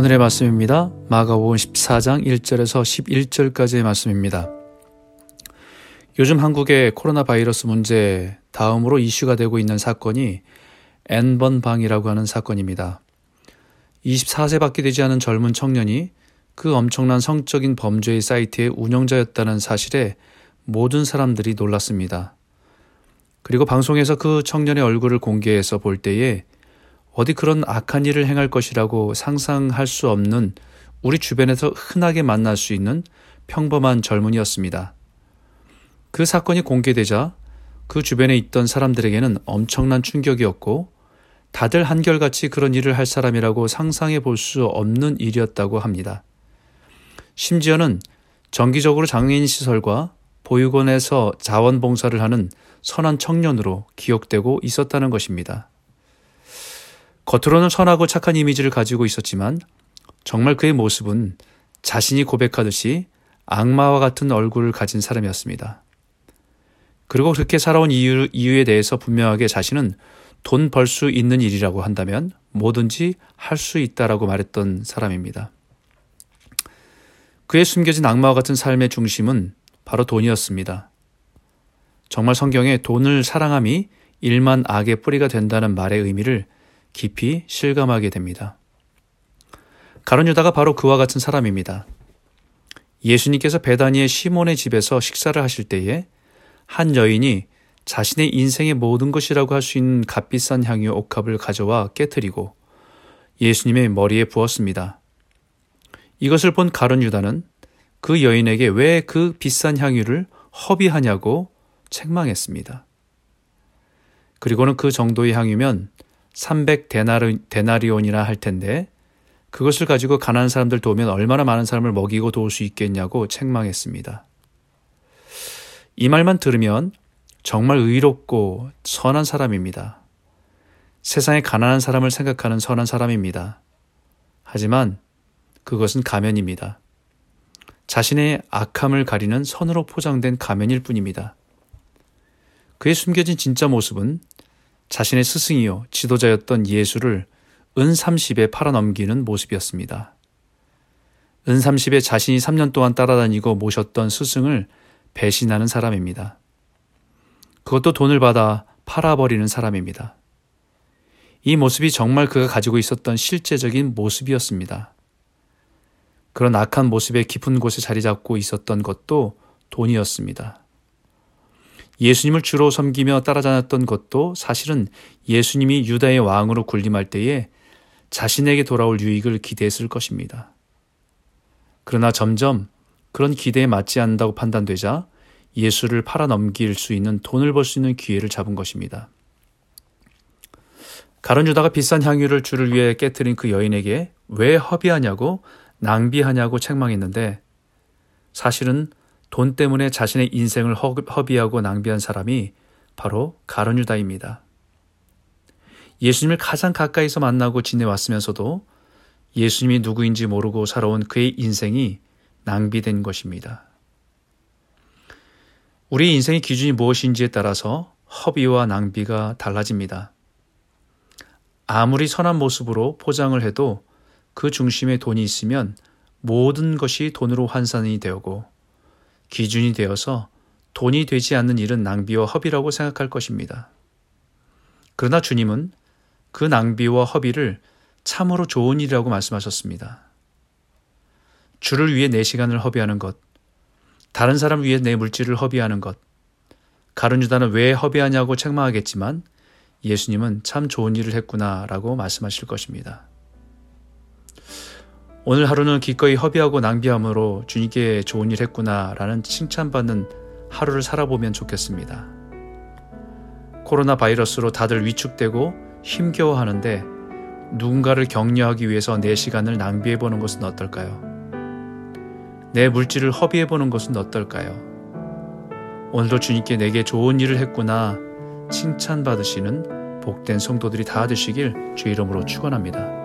오늘의 말씀입니다. 마가복음 14장 1절에서 11절까지의 말씀입니다. 요즘 한국의 코로나 바이러스 문제 다음으로 이슈가 되고 있는 사건이 N번 방이라고 하는 사건입니다. 24세밖에 되지 않은 젊은 청년이 그 엄청난 성적인 범죄의 사이트의 운영자였다는 사실에 모든 사람들이 놀랐습니다. 그리고 방송에서 그 청년의 얼굴을 공개해서 볼 때에 어디 그런 악한 일을 행할 것이라고 상상할 수 없는 우리 주변에서 흔하게 만날 수 있는 평범한 젊은이였습니다. 그 사건이 공개되자 그 주변에 있던 사람들에게는 엄청난 충격이었고 다들 한결같이 그런 일을 할 사람이라고 상상해 볼 수 없는 일이었다고 합니다. 심지어는 정기적으로 장애인 시설과 보육원에서 자원봉사를 하는 선한 청년으로 기억되고 있었다는 것입니다. 겉으로는 선하고 착한 이미지를 가지고 있었지만 정말 그의 모습은 자신이 고백하듯이 악마와 같은 얼굴을 가진 사람이었습니다. 그리고 그렇게 살아온 이유, 이유에 대해서 분명하게 자신은 돈 벌 수 있는 일이라고 한다면 뭐든지 할 수 있다라고 말했던 사람입니다. 그의 숨겨진 악마와 같은 삶의 중심은 바로 돈이었습니다. 정말 성경에 돈을 사랑함이 일만 악의 뿌리가 된다는 말의 의미를 깊이 실감하게 됩니다. 가론 유다가 바로 그와 같은 사람입니다. 예수님께서 베다니의 시몬의 집에서 식사를 하실 때에 한 여인이 자신의 인생의 모든 것이라고 할 수 있는 값비싼 향유 옥합을 가져와 깨뜨리고 예수님의 머리에 부었습니다. 이것을 본 가론 유다는 그 여인에게 왜 그 비싼 향유를 허비하냐고 책망했습니다. 그리고는 그 정도의 향유면 300 데나리, 온이나 할 텐데 그것을 가지고 가난한 사람들 도우면 얼마나 많은 사람을 먹이고 도울 수 있겠냐고 책망했습니다. 이 말만 들으면 정말 의롭고 선한 사람입니다. 세상에 가난한 사람을 생각하는 선한 사람입니다. 하지만 그것은 가면입니다. 자신의 악함을 가리는 선으로 포장된 가면일 뿐입니다. 그의 숨겨진 진짜 모습은 자신의 스승이요 지도자였던 예수를 은 30에 팔아넘기는 모습이었습니다. 은 30에 자신이 3년 동안 따라다니고 모셨던 스승을 배신하는 사람입니다. 그것도 돈을 받아 팔아버리는 사람입니다. 이 모습이 정말 그가 가지고 있었던 실제적인 모습이었습니다. 그런 악한 모습의 깊은 곳에 자리 잡고 있었던 것도 돈이었습니다. 예수님을 주로 섬기며 따라다녔던 것도 사실은 예수님이 유다의 왕으로 군림할 때에 자신에게 돌아올 유익을 기대했을 것입니다. 그러나 점점 그런 기대에 맞지 않는다고 판단되자 예수를 팔아 넘길 수 있는 돈을 벌 수 있는 기회를 잡은 것입니다. 가론 유다가 비싼 향유를 주를 위해 깨뜨린 그 여인에게 왜 허비하냐고 낭비하냐고 책망했는데 사실은 돈 때문에 자신의 인생을 허비하고 낭비한 사람이 바로 가론유다입니다. 예수님을 가장 가까이서 만나고 지내왔으면서도 예수님이 누구인지 모르고 살아온 그의 인생이 낭비된 것입니다. 우리 인생의 기준이 무엇인지에 따라서 허비와 낭비가 달라집니다. 아무리 선한 모습으로 포장을 해도 그 중심에 돈이 있으면 모든 것이 돈으로 환산이 되고 기준이 되어서 돈이 되지 않는 일은 낭비와 허비라고 생각할 것입니다. 그러나 주님은 그 낭비와 허비를 참으로 좋은 일이라고 말씀하셨습니다. 주를 위해 내 시간을 허비하는 것, 다른 사람 위해 내 물질을 허비하는 것, 가룟 유다는 왜 허비하냐고 책망하겠지만 예수님은 참 좋은 일을 했구나라고 말씀하실 것입니다. 오늘 하루는 기꺼이 허비하고 낭비함으로 주님께 좋은 일 했구나 라는 칭찬받는 하루를 살아보면 좋겠습니다. 코로나 바이러스로 다들 위축되고 힘겨워하는데 누군가를 격려하기 위해서 내 시간을 낭비해보는 것은 어떨까요? 내 물질을 허비해보는 것은 어떨까요? 오늘도 주님께 내게 좋은 일을 했구나 칭찬받으시는 복된 성도들이 다 되시길 주 이름으로 축원합니다.